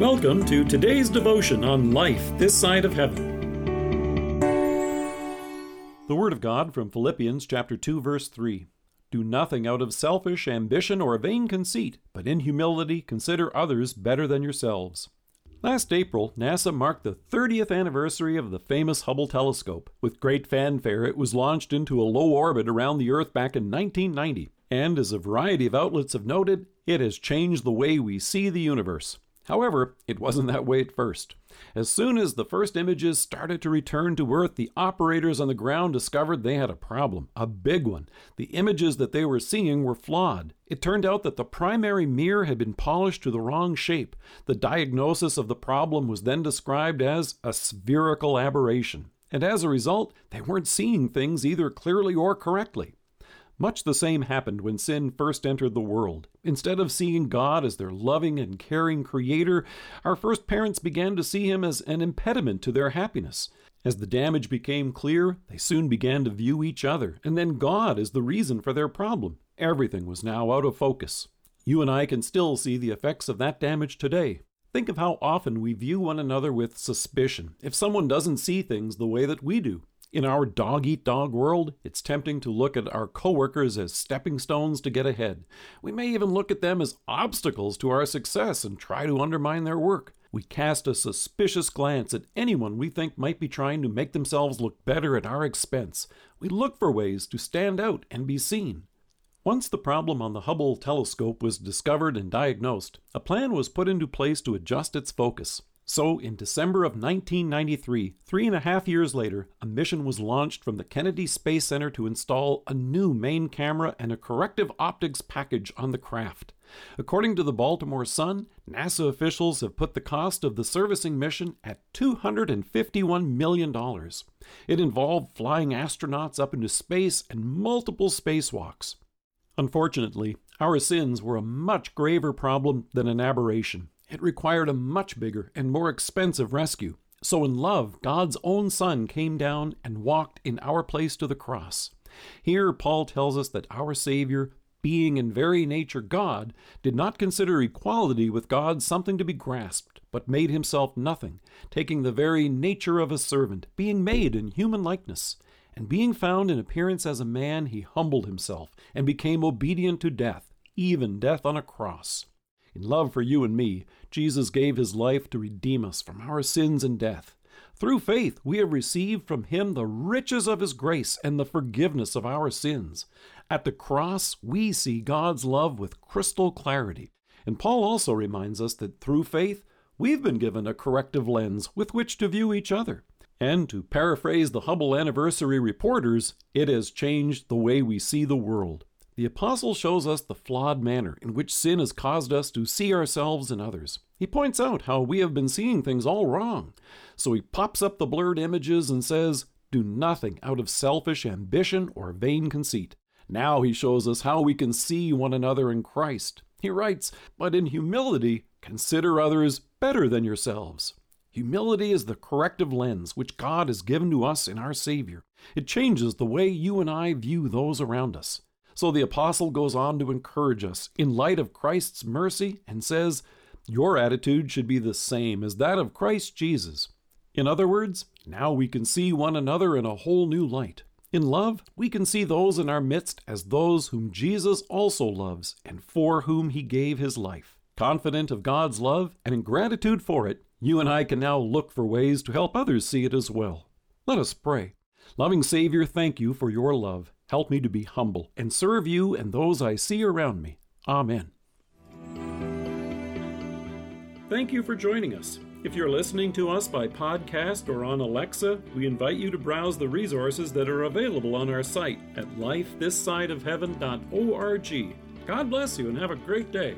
Welcome to today's devotion on life this side of heaven. The Word of God from Philippians chapter 2 verse 3. Do nothing out of selfish ambition or vain conceit, but in humility consider others better than yourselves. Last April, NASA marked the 30th anniversary of the famous Hubble telescope. With great fanfare, it was launched into a low orbit around the Earth back in 1990. And as a variety of outlets have noted, it has changed the way we see the universe. However, it wasn't that way at first. As soon as the first images started to return to Earth, the operators on the ground discovered they had a problem, a big one. The images that they were seeing were flawed. It turned out that the primary mirror had been polished to the wrong shape. The diagnosis of the problem was then described as a spherical aberration. And as a result, they weren't seeing things either clearly or correctly. Much the same happened when sin first entered the world. Instead of seeing God as their loving and caring creator, our first parents began to see him as an impediment to their happiness. As the damage became clear, they soon began to view each other, and then God as the reason for their problem. Everything was now out of focus. You and I can still see the effects of that damage today. Think of how often we view one another with suspicion if someone doesn't see things the way that we do. In our dog eat dog world, it's tempting to look at our coworkers as stepping stones to get ahead. We may even look at them as obstacles to our success and try to undermine their work. We cast a suspicious glance at anyone we think might be trying to make themselves look better at our expense. We look for ways to stand out and be seen. Once the problem on the Hubble telescope was discovered and diagnosed, a plan was put into place to adjust its focus. So, in December of 1993, three and a half years later, a mission was launched from the Kennedy Space Center to install a new main camera and a corrective optics package on the craft. According to the Baltimore Sun, NASA officials have put the cost of the servicing mission at $251 million. It involved flying astronauts up into space and multiple spacewalks. Unfortunately, our sins were a much graver problem than an aberration. It required a much bigger and more expensive rescue. So, in love, God's own Son came down and walked in our place to the cross. Here, Paul tells us that our Savior, being in very nature God, did not consider equality with God something to be grasped, but made himself nothing, taking the very nature of a servant, being made in human likeness. And being found in appearance as a man, he humbled himself and became obedient to death, even death on a cross. In love for you and me, Jesus gave his life to redeem us from our sins and death. Through faith, we have received from him the riches of his grace and the forgiveness of our sins. At the cross, we see God's love with crystal clarity. And Paul also reminds us that through faith, we've been given a corrective lens with which to view each other. And to paraphrase the Hubble anniversary reporters, it has changed the way we see the world. The apostle shows us the flawed manner in which sin has caused us to see ourselves and others. He points out how we have been seeing things all wrong. So he pops up the blurred images and says, Do nothing out of selfish ambition or vain conceit. Now he shows us how we can see one another in Christ. He writes, But in humility, consider others better than yourselves. Humility is the corrective lens which God has given to us in our Savior. It changes the way you and I view those around us. So the apostle goes on to encourage us in light of Christ's mercy and says, Your attitude should be the same as that of Christ Jesus. In other words, now we can see one another in a whole new light. In love, we can see those in our midst as those whom Jesus also loves and for whom he gave his life. Confident of God's love and in gratitude for it, you and I can now look for ways to help others see it as well. Let us pray. Loving Savior, thank you for your love. Help me to be humble and serve you and those I see around me. Amen. Thank you for joining us. If you're listening to us by podcast or on Alexa, we invite you to browse the resources that are available on our site at lifethissideofheaven.org. God bless you and have a great day.